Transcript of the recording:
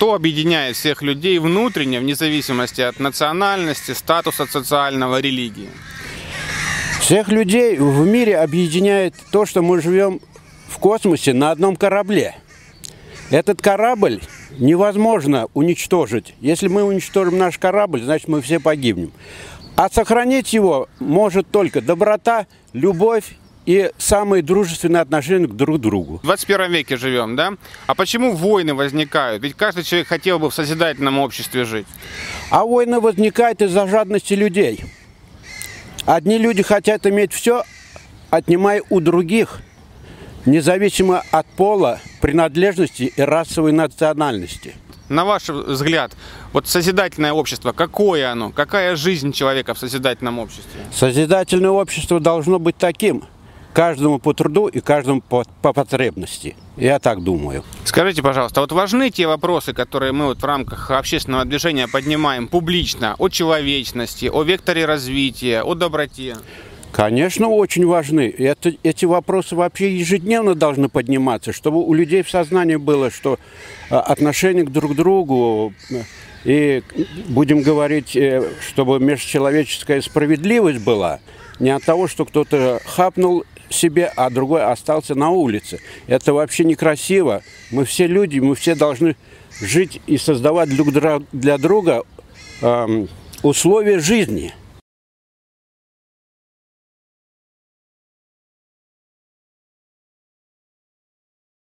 Что объединяет всех людей внутренне, вне зависимости от национальности, статуса социального, религии? Всех людей в мире объединяет то, что мы живем в космосе на одном корабле. Этот корабль невозможно уничтожить. Если мы уничтожим наш корабль, значит мы все погибнем. А сохранить его может только доброта, любовь и самые дружественные отношения к друг другу. В 21 веке живем, да? А почему войны возникают? Ведь каждый человек хотел бы в созидательном обществе жить. А войны возникают из-за жадности людей. Одни люди хотят иметь все, отнимая у других, независимо от пола, принадлежности и расовой национальности. На ваш взгляд, вот созидательное общество, какое оно? Какая жизнь человека в созидательном обществе? Созидательное общество должно быть таким – каждому по труду и каждому по, по потребности. Я так думаю. Скажите, пожалуйста, вот важны те вопросы, которые мы вот в рамках общественного движения поднимаем публично, о человечности, о векторе развития, о доброте? Конечно, очень важны. Это, эти вопросы вообще ежедневно должны подниматься, чтобы у людей в сознании было, что а, отношение к друг другу и, будем говорить, э, чтобы межчеловеческая справедливость была, не от того, что кто-то хапнул себе, а другой остался на улице. Это вообще некрасиво. Мы все люди, мы все должны жить и создавать для друга эм, условия жизни.